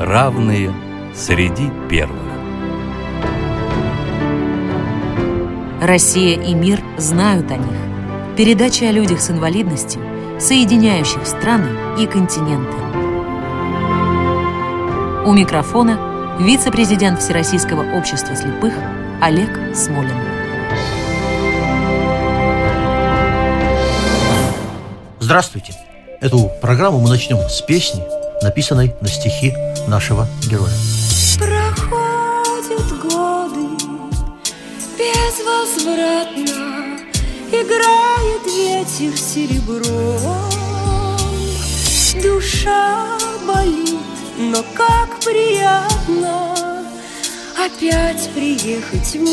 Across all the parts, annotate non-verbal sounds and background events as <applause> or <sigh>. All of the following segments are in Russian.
равные среди первых. Россия и мир знают о них. Передача о людях с инвалидностью, соединяющих страны и континенты. У микрофона вице-президент Всероссийского общества слепых Олег Смолин. Здравствуйте! Эту программу мы начнем с песни, написанной на стихи нашего героя. Проходят годы безвозвратно Играет ветер серебром Душа болит, но как приятно Опять приехать в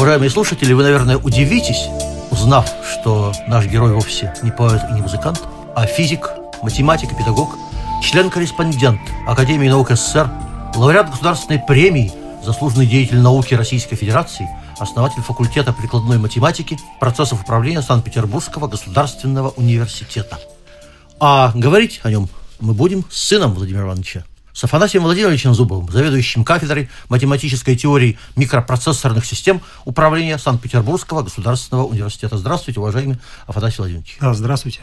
Уважаемые слушатели, вы, наверное, удивитесь, узнав, что наш герой вовсе не поэт и не музыкант, а физик, математик и педагог, член-корреспондент Академии наук СССР, лауреат государственной премии, заслуженный деятель науки Российской Федерации, основатель факультета прикладной математики, процессов управления Санкт-Петербургского государственного университета. А говорить о нем мы будем с сыном Владимира Ивановича, с Афанасием Владимировичем Зубовым, заведующим кафедрой математической теории микропроцессорных систем управления Санкт-Петербургского государственного университета. Здравствуйте, уважаемый Афанасий Владимирович. Да, здравствуйте.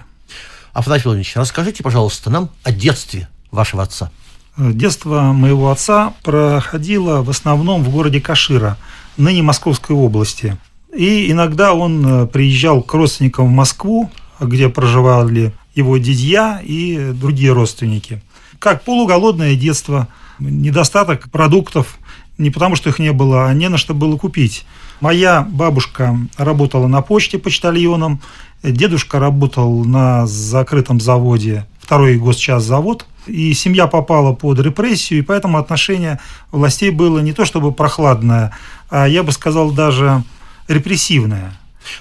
Афанасий Владимирович, расскажите, пожалуйста, нам о детстве вашего отца. Детство моего отца проходило в основном в городе Кашира, ныне Московской области. И иногда он э, приезжал к родственникам в Москву, где проживали его дядья и другие родственники. Как полуголодное детство, недостаток продуктов, не потому что их не было, а не на что было купить. Моя бабушка работала на почте почтальоном, дедушка работал на закрытом заводе, второй госчасзавод, и семья попала под репрессию, и поэтому отношение властей было не то чтобы прохладное, а я бы сказал даже репрессивное.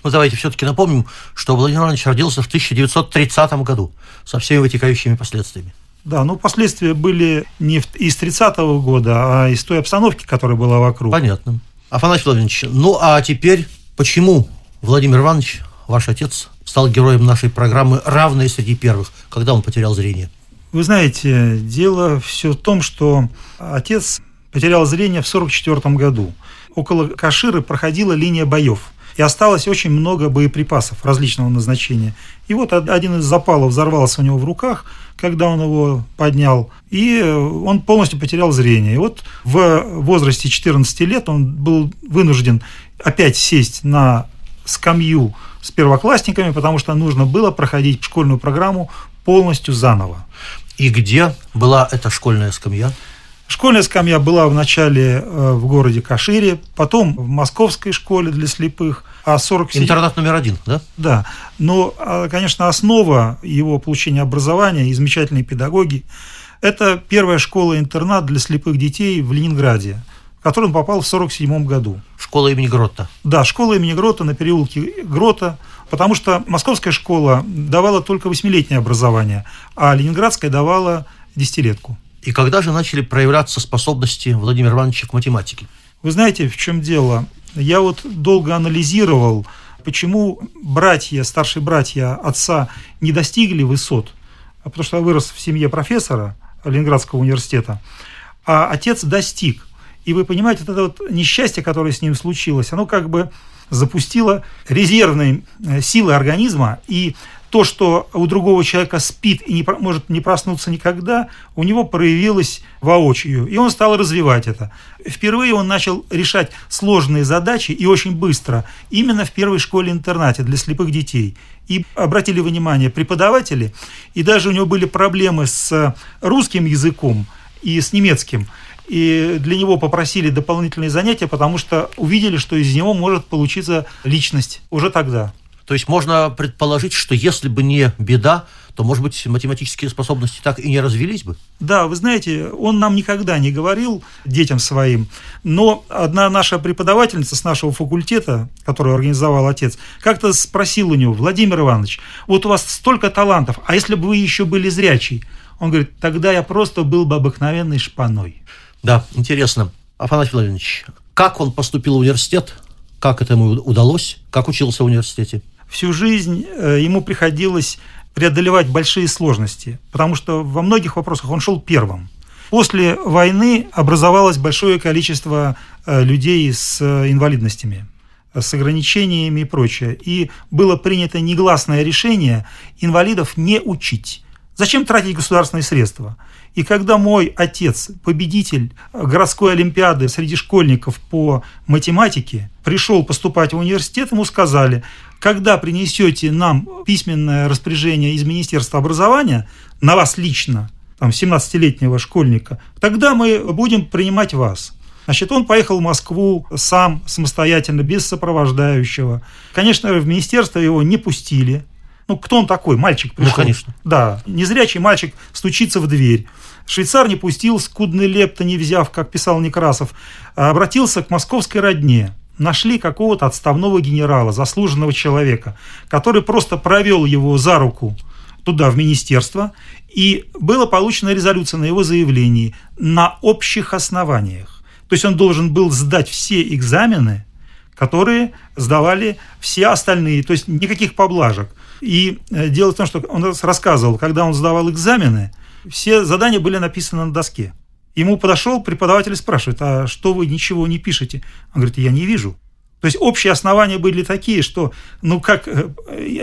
Ну, давайте все-таки напомним, что Владимир Иванович родился в 1930 году со всеми вытекающими последствиями. Да, ну последствия были не из 30-го года, а из той обстановки, которая была вокруг. Понятно. Афанасий Владимирович, ну а теперь почему Владимир Иванович, ваш отец, стал героем нашей программы «Равные среди первых», когда он потерял зрение? Вы знаете, дело все в том, что отец потерял зрение в 1944 году. Около Каширы проходила линия боев – и осталось очень много боеприпасов различного назначения. И вот один из запалов взорвался у него в руках, когда он его поднял, и он полностью потерял зрение. И вот в возрасте 14 лет он был вынужден опять сесть на скамью с первоклассниками, потому что нужно было проходить школьную программу полностью заново. И где была эта школьная скамья? Школьная скамья была вначале э, в городе Кашире, потом в московской школе для слепых, а 47... Интернат номер один, да? Да. Но, а, конечно, основа его получения образования и замечательной педагоги – это первая школа-интернат для слепых детей в Ленинграде, в которую он попал в 1947 году. Школа имени Грота. Да, школа имени Грота на переулке Грота, потому что московская школа давала только восьмилетнее образование, а ленинградская давала десятилетку. И когда же начали проявляться способности Владимира Ивановича к математике? Вы знаете, в чем дело? Я вот долго анализировал, почему братья, старшие братья отца не достигли высот. Потому что я вырос в семье профессора Ленинградского университета, а отец достиг. И вы понимаете, вот это вот несчастье, которое с ним случилось, оно как бы запустило резервные э, силы организма, и то, что у другого человека спит и не может не проснуться никогда, у него проявилось воочию, и он стал развивать это. Впервые он начал решать сложные задачи и очень быстро, именно в первой школе-интернате для слепых детей. И обратили внимание преподаватели, и даже у него были проблемы с русским языком и с немецким. И для него попросили дополнительные занятия, потому что увидели, что из него может получиться личность уже тогда. То есть можно предположить, что если бы не беда, то, может быть, математические способности так и не развились бы? Да, вы знаете, он нам никогда не говорил детям своим, но одна наша преподавательница с нашего факультета, которую организовал отец, как-то спросила у него, Владимир Иванович, вот у вас столько талантов, а если бы вы еще были зрячий? Он говорит, тогда я просто был бы обыкновенной шпаной. Да, интересно. Афанасий Владимирович, как он поступил в университет? Как это ему удалось? Как учился в университете? Всю жизнь э, ему приходилось преодолевать большие сложности, потому что во многих вопросах он шел первым. После войны образовалось большое количество э, людей с э, инвалидностями, с ограничениями и прочее. И было принято негласное решение инвалидов не учить. Зачем тратить государственные средства? И когда мой отец, победитель городской олимпиады среди школьников по математике, пришел поступать в университет, ему сказали, когда принесете нам письменное распоряжение из Министерства образования на вас лично, там, 17-летнего школьника, тогда мы будем принимать вас. Значит, он поехал в Москву сам, самостоятельно, без сопровождающего. Конечно, в министерство его не пустили. Ну, кто он такой? Мальчик пришел. Ну, конечно. Да, незрячий мальчик стучится в дверь. Швейцар не пустил, скудный лепта не взяв, как писал Некрасов, а обратился к московской родне. Нашли какого-то отставного генерала, заслуженного человека, который просто провел его за руку туда, в министерство, и была получена резолюция на его заявлении на общих основаниях. То есть он должен был сдать все экзамены, которые сдавали все остальные, то есть никаких поблажек. И э, дело в том, что он рассказывал, когда он сдавал экзамены, все задания были написаны на доске. Ему подошел преподаватель и спрашивает, а что вы ничего не пишете? Он говорит, я не вижу. То есть общие основания были такие, что, ну как, э,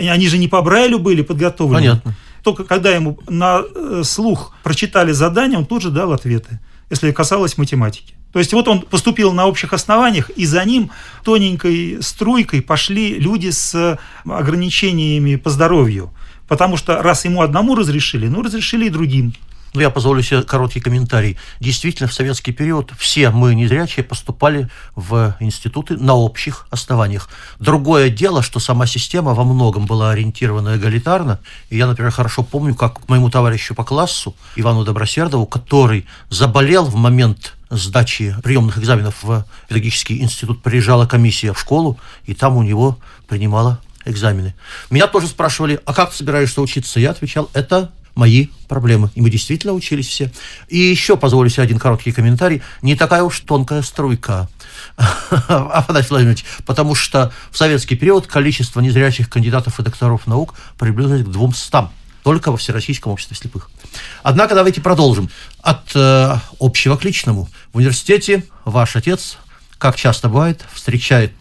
они же не по Брайлю были подготовлены. Понятно. Только когда ему на э, слух прочитали задание, он тут же дал ответы, если касалось математики. То есть вот он поступил на общих основаниях, и за ним тоненькой струйкой пошли люди с ограничениями по здоровью. Потому что раз ему одному разрешили, ну разрешили и другим. Ну, я позволю себе короткий комментарий. Действительно, в советский период все мы незрячие поступали в институты на общих основаниях. Другое дело, что сама система во многом была ориентирована эгалитарно. И я, например, хорошо помню, как моему товарищу по классу Ивану Добросердову, который заболел в момент сдачи приемных экзаменов в педагогический институт, приезжала комиссия в школу, и там у него принимала экзамены. Меня тоже спрашивали, а как ты собираешься учиться? Я отвечал, это мои проблемы. И мы действительно учились все. И еще позволю себе один короткий комментарий. Не такая уж тонкая струйка, <laughs> Афанасий Владимирович, потому что в советский период количество незрячих кандидатов и докторов наук приблизилось к 200 только во Всероссийском обществе слепых. Однако давайте продолжим. От э, общего к личному. В университете ваш отец, как часто бывает, встречает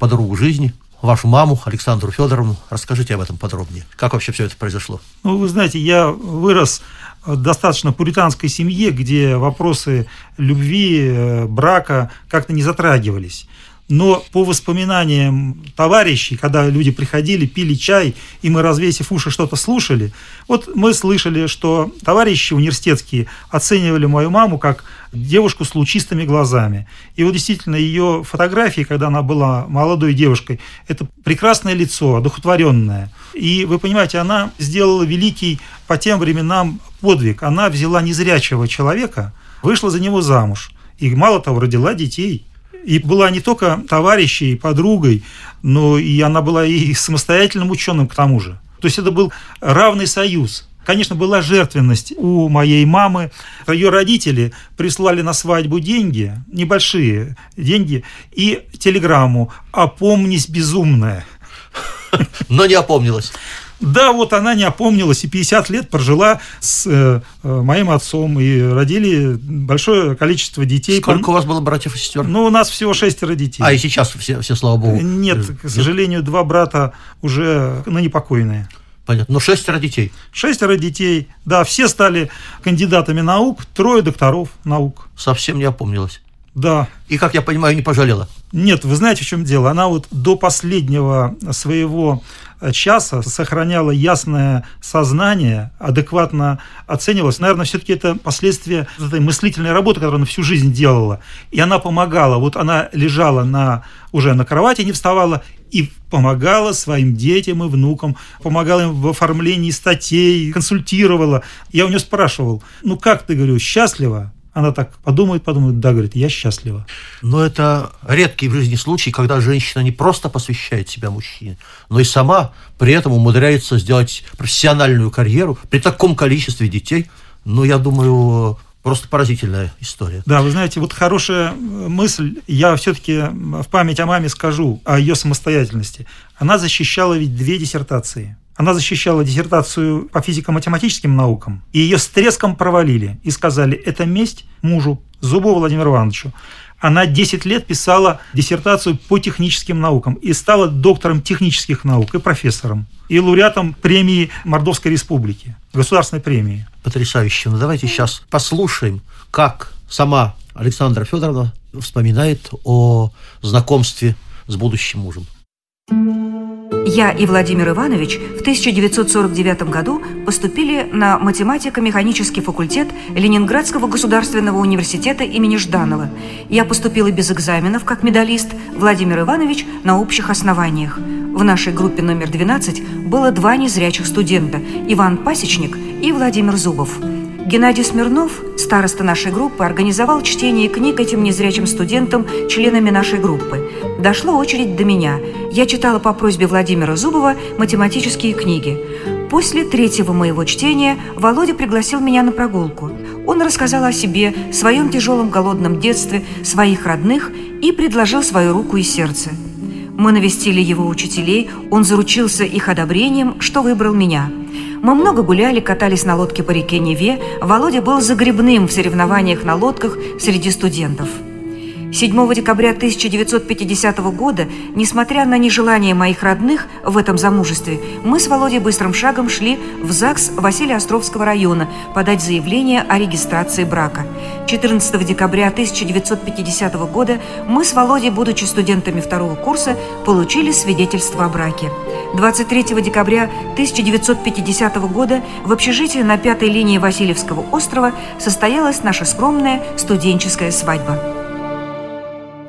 подругу жизни, вашу маму, Александру Федоровну. Расскажите об этом подробнее. Как вообще все это произошло? Ну, вы знаете, я вырос в достаточно пуританской семье, где вопросы любви, э, брака как-то не затрагивались. Но по воспоминаниям товарищей, когда люди приходили, пили чай, и мы, развесив уши, что-то слушали, вот мы слышали, что товарищи университетские оценивали мою маму как девушку с лучистыми глазами. И вот действительно ее фотографии, когда она была молодой девушкой, это прекрасное лицо, одухотворенное. И вы понимаете, она сделала великий по тем временам подвиг. Она взяла незрячего человека, вышла за него замуж. И мало того, родила детей. И была не только товарищей, подругой, но и она была и самостоятельным ученым к тому же. То есть это был равный союз. Конечно, была жертвенность у моей мамы. Ее родители прислали на свадьбу деньги, небольшие деньги, и телеграмму «Опомнись, безумная». Но не опомнилась. Да, вот она не опомнилась и 50 лет прожила с э, э, моим отцом и родили большое количество детей. Сколько у вас было братьев и сестер? Ну, у нас всего шестеро детей. А и сейчас все, все слава богу? Нет, к сожалению, два брата уже ныне покойные. Понятно. Но шестеро детей. Шестеро детей. Да, все стали кандидатами наук, трое докторов наук. Совсем не опомнилась. Да. И, как я понимаю, не пожалела. Нет, вы знаете, в чем дело? Она вот до последнего своего часа сохраняла ясное сознание, адекватно оценивалась. Наверное, все-таки это последствия этой мыслительной работы, которую она всю жизнь делала. И она помогала. Вот она лежала на, уже на кровати, не вставала, и помогала своим детям и внукам, помогала им в оформлении статей, консультировала. Я у нее спрашивал, ну как ты, говорю, счастлива? Она так подумает, подумает, да, говорит, я счастлива. Но это редкий в жизни случай, когда женщина не просто посвящает себя мужчине, но и сама при этом умудряется сделать профессиональную карьеру при таком количестве детей. Ну, я думаю, Просто поразительная история. Да, вы знаете, вот хорошая мысль. Я все-таки в память о маме скажу о ее самостоятельности. Она защищала ведь две диссертации. Она защищала диссертацию по физико-математическим наукам, и ее с треском провалили и сказали, это месть мужу Зубову Владимиру Ивановичу. Она 10 лет писала диссертацию по техническим наукам и стала доктором технических наук и профессором, и лауреатом премии Мордовской Республики, государственной премии. Потрясающе. Ну, давайте сейчас послушаем, как сама Александра Федоровна вспоминает о знакомстве с будущим мужем. Я и Владимир Иванович в 1949 году поступили на математико-механический факультет Ленинградского государственного университета имени Жданова. Я поступила без экзаменов как медалист, Владимир Иванович на общих основаниях. В нашей группе номер 12 было два незрячих студента – Иван Пасечник и Владимир Зубов – Геннадий Смирнов, староста нашей группы, организовал чтение книг этим незрячим студентам, членами нашей группы. Дошла очередь до меня. Я читала по просьбе Владимира Зубова математические книги. После третьего моего чтения Володя пригласил меня на прогулку. Он рассказал о себе, своем тяжелом голодном детстве, своих родных и предложил свою руку и сердце. Мы навестили его учителей, он заручился их одобрением, что выбрал меня – мы много гуляли, катались на лодке по реке Неве. Володя был загребным в соревнованиях на лодках среди студентов. 7 декабря 1950 года, несмотря на нежелание моих родных в этом замужестве, мы с Володей быстрым шагом шли в ЗАГС Василия Островского района подать заявление о регистрации брака. 14 декабря 1950 года мы с Володей, будучи студентами второго курса, получили свидетельство о браке. 23 декабря 1950 года в общежитии на пятой линии Васильевского острова состоялась наша скромная студенческая свадьба.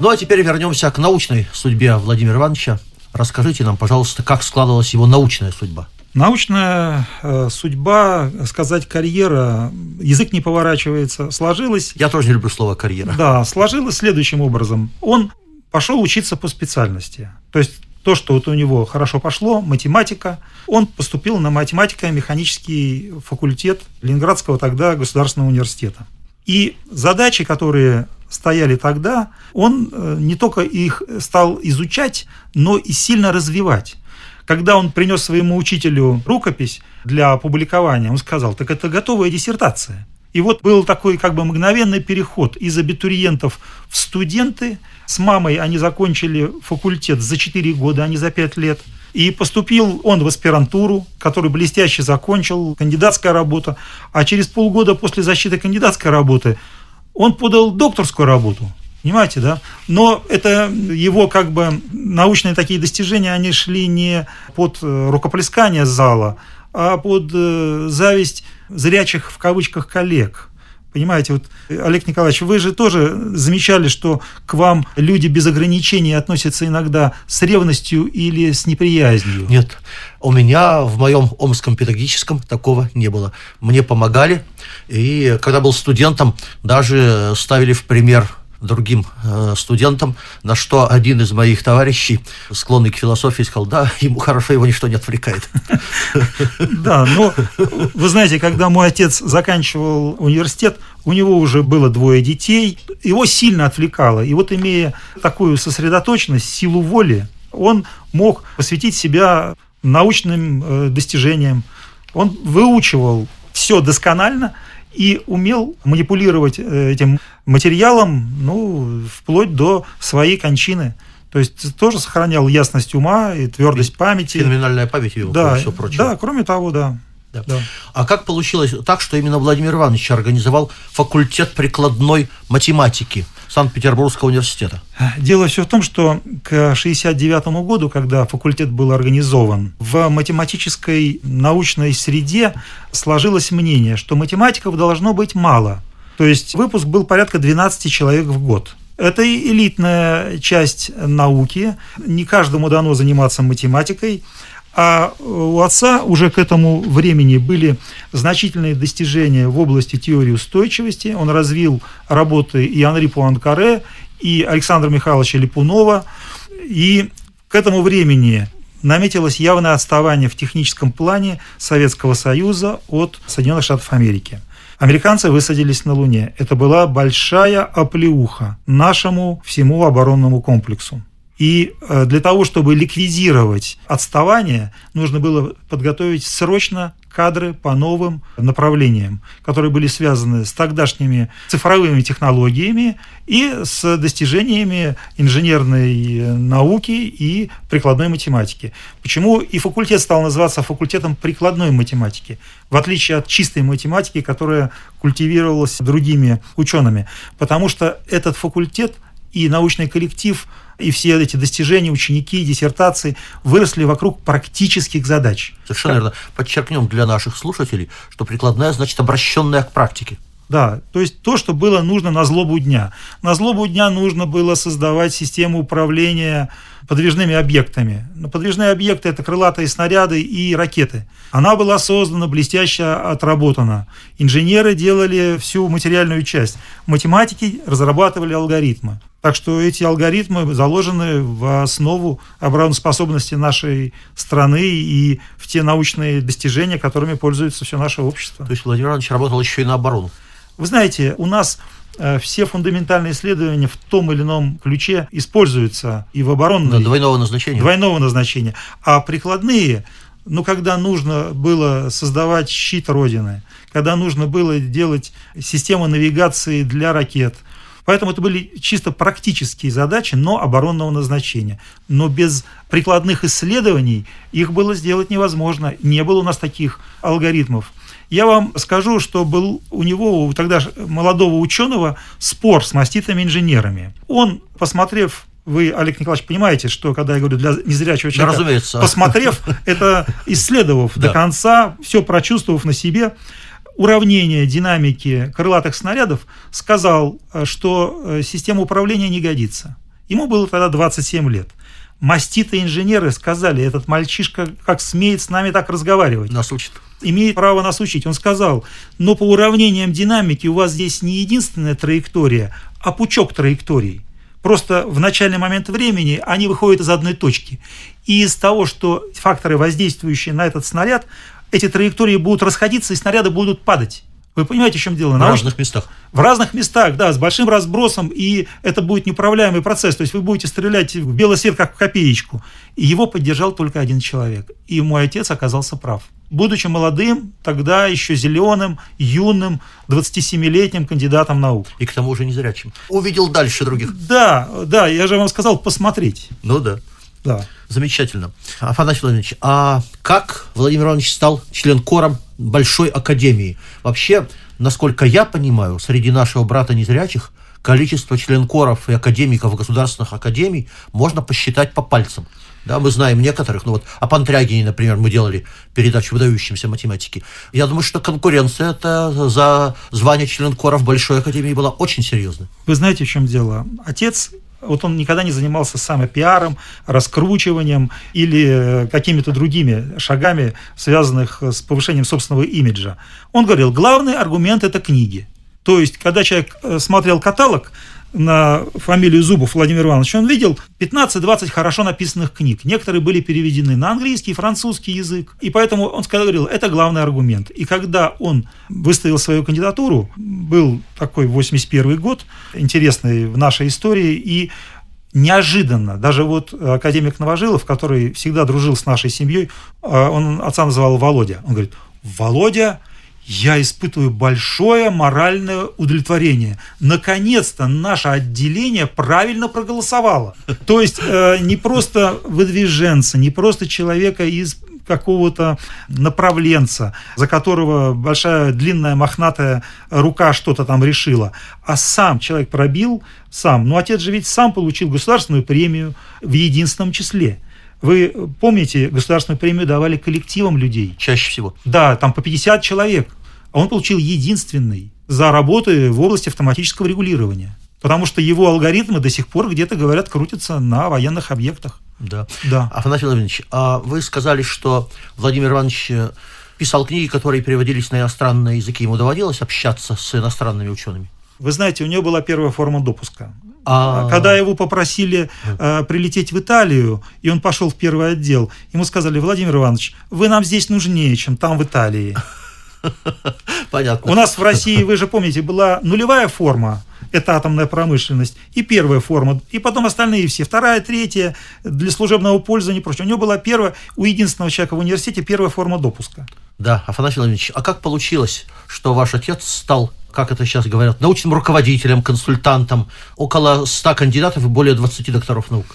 Ну а теперь вернемся к научной судьбе Владимира Ивановича. Расскажите нам, пожалуйста, как складывалась его научная судьба. Научная э, судьба, сказать карьера, язык не поворачивается, сложилась. Я тоже не люблю слово карьера. Да, сложилось следующим образом. Он пошел учиться по специальности. То есть то, что вот у него хорошо пошло, математика. Он поступил на математико-механический факультет Ленинградского тогда государственного университета. И задачи, которые стояли тогда, он э, не только их стал изучать, но и сильно развивать. Когда он принес своему учителю рукопись для опубликования, он сказал, так это готовая диссертация. И вот был такой как бы мгновенный переход из абитуриентов в студенты. С мамой они закончили факультет за 4 года, а не за 5 лет. И поступил он в аспирантуру, которую блестяще закончил, кандидатская работа. А через полгода после защиты кандидатской работы он подал докторскую работу. Понимаете, да? Но это его как бы научные такие достижения, они шли не под э, рукоплескание зала, а под э, зависть зрячих в кавычках коллег. Понимаете, вот, Олег Николаевич, вы же тоже замечали, что к вам люди без ограничений относятся иногда с ревностью или с неприязнью. Нет, у меня в моем омском педагогическом такого не было. Мне помогали, и когда был студентом, даже ставили в пример другим э, студентам, на что один из моих товарищей, склонный к философии, сказал, да, ему хорошо, его ничто не отвлекает. <laughs> Да, но вы знаете, когда мой отец заканчивал университет, у него уже было двое детей, его сильно отвлекало. И вот имея такую сосредоточенность, силу воли, он мог посвятить себя научным э, достижениям. Он выучивал все досконально – и умел манипулировать э, этим материалом, ну, вплоть до своей кончины. То есть тоже сохранял ясность ума и твердость памяти. Феноменальная память и да, все прочее. Да, кроме того, да. Да. Да. А как получилось так, что именно Владимир Иванович организовал факультет прикладной математики Санкт-Петербургского университета? Дело все в том, что к 1969 году, когда факультет был организован, в математической научной среде сложилось мнение, что математиков должно быть мало. То есть выпуск был порядка 12 человек в год. Это элитная часть науки. Не каждому дано заниматься математикой. А у отца уже к этому времени были значительные достижения в области теории устойчивости. Он развил работы и Анри Пуанкаре, и Александра Михайловича Липунова. И к этому времени наметилось явное отставание в техническом плане Советского Союза от Соединенных Штатов Америки. Американцы высадились на Луне. Это была большая оплеуха нашему всему оборонному комплексу. И э, для того, чтобы ликвидировать отставание, нужно было подготовить срочно кадры по новым направлениям, которые были связаны с тогдашними цифровыми технологиями и с достижениями инженерной э, науки и прикладной математики. Почему и факультет стал называться факультетом прикладной математики, в отличие от чистой математики, которая культивировалась другими учеными? Потому что этот факультет и научный коллектив – и все эти достижения, ученики, диссертации выросли вокруг практических задач. Совершенно верно. Подчеркнем для наших слушателей, что прикладная значит обращенная к практике. Да, то есть то, что было нужно на злобу дня. На злобу дня нужно было создавать систему управления подвижными объектами. Но подвижные объекты – это крылатые снаряды и ракеты. Она была создана, блестяще отработана. Инженеры делали всю материальную часть. Математики разрабатывали алгоритмы. Так что эти алгоритмы заложены в основу обороноспособности нашей страны и в те научные достижения, которыми пользуется все наше общество. То есть Владимир Иванович работал еще и на оборону. Вы знаете, у нас э, все фундаментальные исследования в том или ином ключе используются и в оборонной... Да, двойного назначения. Двойного назначения. А прикладные, ну, когда нужно было создавать щит Родины, когда нужно было делать систему навигации для ракет – Поэтому это были чисто практические задачи, но оборонного назначения. Но без прикладных исследований их было сделать невозможно. Не было у нас таких алгоритмов. Я вам скажу, что был у него, у тогда молодого ученого, спор с маститыми инженерами. Он, посмотрев вы, Олег Николаевич, понимаете, что когда я говорю для незрячего человека, да, разумеется. посмотрев, это исследовав до конца, все прочувствовав на себе, уравнение динамики крылатых снарядов, сказал, э, что э, система управления не годится. Ему было тогда 27 лет. Маститые инженеры сказали, этот мальчишка как смеет с нами так разговаривать. Нас учит. Имеет право нас учить. Он сказал, но по уравнениям динамики у вас здесь не единственная траектория, а пучок траекторий. Просто в начальный момент времени они выходят из одной точки. И из того, что факторы, воздействующие на этот снаряд, эти траектории будут расходиться, и снаряды будут падать. Вы понимаете, в чем дело? В Науч... разных местах. В разных местах, да, с большим разбросом, и это будет неуправляемый процесс. То есть вы будете стрелять в белый свет, как в копеечку. И его поддержал только один человек. И мой отец оказался прав. Будучи молодым, тогда еще зеленым, юным, 27-летним кандидатом наук. И к тому же незрячим. Увидел дальше других. Да, да, я же вам сказал посмотреть. Ну да. Да. Замечательно. Афанасий Владимирович, а как Владимир Иванович стал членкором Большой Академии? Вообще, насколько я понимаю, среди нашего брата незрячих количество членкоров и академиков государственных академий можно посчитать по пальцам. Да, мы знаем некоторых, ну вот о Пантрягине, например, мы делали передачу выдающимся математики. Я думаю, что конкуренция это за звание членкора в Большой Академии была очень серьезной. Вы знаете, в чем дело? Отец вот он никогда не занимался самопиаром, раскручиванием или э, какими-то другими шагами, связанных с повышением собственного имиджа. Он говорил, главный аргумент – это книги. То есть, когда человек э, смотрел каталог, на фамилию Зубов Владимир Иванович, он видел 15-20 хорошо написанных книг. Некоторые были переведены на английский, французский язык. И поэтому он говорил, это главный аргумент. И когда он выставил свою кандидатуру, был такой 81 год, интересный в нашей истории, и неожиданно, даже вот академик Новожилов, который всегда дружил с нашей семьей, а, он отца называл Володя. Он говорит, Володя – я испытываю большое моральное удовлетворение. Наконец-то наше отделение правильно проголосовало. То есть э, не просто выдвиженца, не просто человека из какого-то направленца, за которого большая длинная мохнатая рука что-то там решила, а сам человек пробил, сам. Ну, отец же ведь сам получил государственную премию в единственном числе. Вы помните, государственную премию давали коллективам людей? Чаще всего. Да, там по 50 человек. А он получил единственный за работы в области автоматического регулирования. Потому что его алгоритмы до сих пор где-то, говорят, крутятся на военных объектах. Да. Да. Афанасий Владимирович, а вы сказали, что Владимир Иванович э, писал книги, которые переводились на иностранные языки. Ему доводилось общаться с иностранными учеными? Вы знаете, у него была первая форма допуска. А- Когда его попросили э, прилететь в Италию, и он пошел в первый отдел, ему сказали, Владимир Иванович, вы нам здесь нужнее, чем там в Италии. Понятно. У нас в России, вы же помните, была нулевая форма, это атомная промышленность, и первая форма, и потом остальные все, вторая, третья, для служебного пользования и прочее. У него была первая, у единственного человека в университете первая форма допуска. Да, Афанасий Владимирович, а как получилось, что ваш отец стал, как это сейчас говорят, научным руководителем, консультантом, около 100 кандидатов и более 20 докторов наук?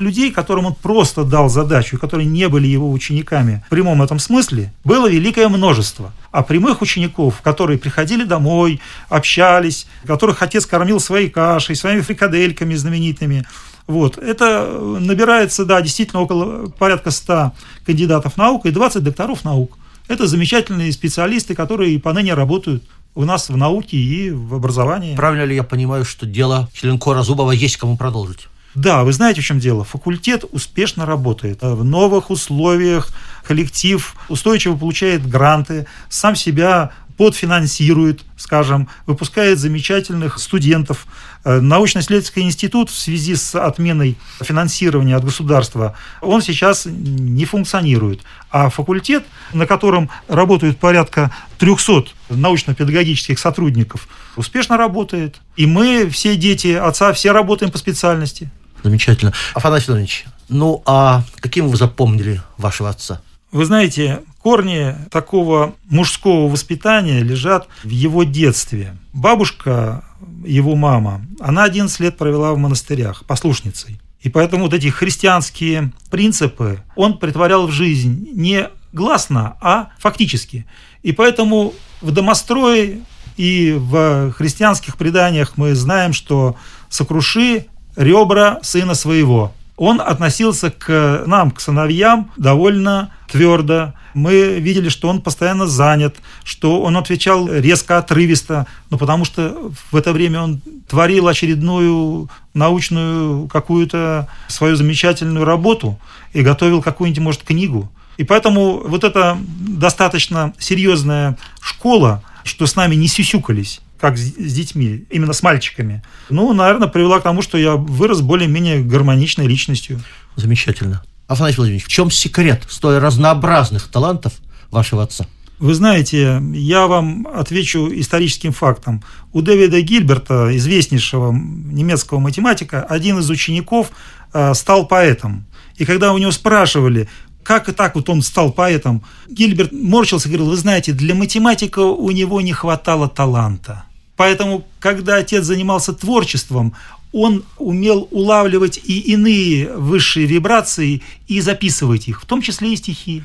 людей, которым он просто дал задачу, которые не были его учениками в прямом этом смысле, было великое множество. А прямых учеников, которые приходили домой, общались, которых отец кормил своей кашей, своими фрикадельками знаменитыми, вот. Это набирается, да, действительно около порядка 100 кандидатов наук и 20 докторов наук. Это замечательные специалисты, которые и поныне работают у нас в науке и в образовании. Правильно ли я понимаю, что дело членкора Зубова есть кому продолжить? Да, вы знаете, в чем дело? Факультет успешно работает. В новых условиях коллектив устойчиво получает гранты, сам себя подфинансирует, скажем, выпускает замечательных студентов. Э, Научно-исследовательский институт в связи с отменой финансирования от государства, он сейчас не функционирует. А факультет, на котором работают порядка 300 научно-педагогических сотрудников, успешно работает. И мы, все дети отца, все работаем по специальности. Замечательно. Афанасий Владимирович, ну а каким вы запомнили вашего отца? Вы знаете, корни такого мужского воспитания лежат в его детстве. Бабушка, его мама, она 11 лет провела в монастырях послушницей. И поэтому вот эти христианские принципы он притворял в жизнь не гласно, а фактически. И поэтому в домострое и в христианских преданиях мы знаем, что сокруши ребра сына своего. Он относился к нам, к сыновьям, довольно твердо. Мы видели, что он постоянно занят, что он отвечал резко, отрывисто, ну, потому что в это время он творил очередную научную какую-то свою замечательную работу и готовил какую-нибудь, может, книгу. И поэтому вот эта достаточно серьезная школа, что с нами не сюсюкались, как с, с детьми, именно с мальчиками, ну, наверное, привела к тому, что я вырос более-менее гармоничной личностью. Замечательно. Афанасий Владимирович, в чем секрет столь разнообразных талантов вашего отца? Вы знаете, я вам отвечу историческим фактом. У Дэвида Гильберта, известнейшего немецкого математика, один из учеников э, стал поэтом. И когда у него спрашивали, как и так вот он стал поэтом, Гильберт морщился и говорил, вы знаете, для математика у него не хватало таланта. Поэтому, когда отец занимался творчеством, он умел улавливать и иные высшие вибрации и записывать их, в том числе и стихи.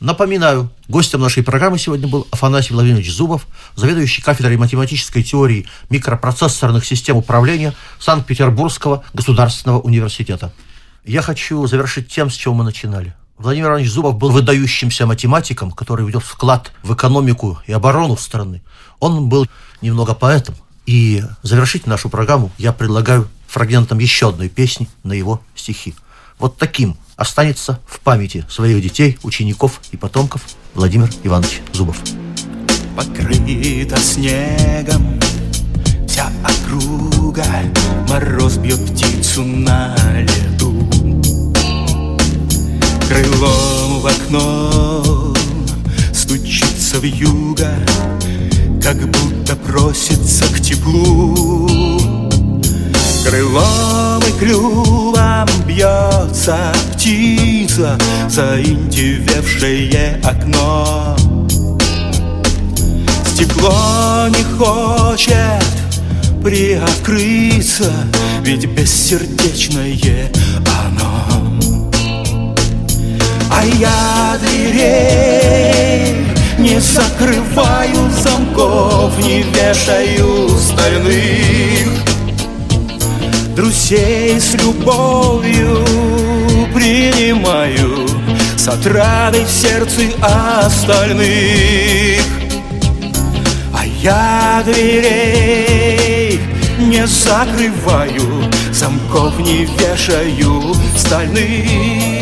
Напоминаю, гостем нашей программы сегодня был Афанасий Владимирович Зубов, заведующий кафедрой математической теории микропроцессорных систем управления Санкт-Петербургского государственного университета. Я хочу завершить тем, с чего мы начинали. Владимир Иванович Зубов был выдающимся математиком, который ведет вклад в экономику и оборону страны. Он был немного поэтом. И завершить нашу программу я предлагаю фрагментом еще одной песни на его стихи. Вот таким останется в памяти своих детей, учеников и потомков Владимир Иванович Зубов. Покрыта снегом вся округа Мороз бьет птицу на лету Крылом в окно стучится в юга Как будто просится к теплу. Крылом и клювом бьется птица Заиндевевшее окно. Стекло не хочет приоткрыться Ведь бессердечное оно А я дверей не закрываю замков, не вешаю стальных Друзей с любовью принимаю С отрадой в сердце остальных. А я дверей не закрываю Замков не вешаю стальных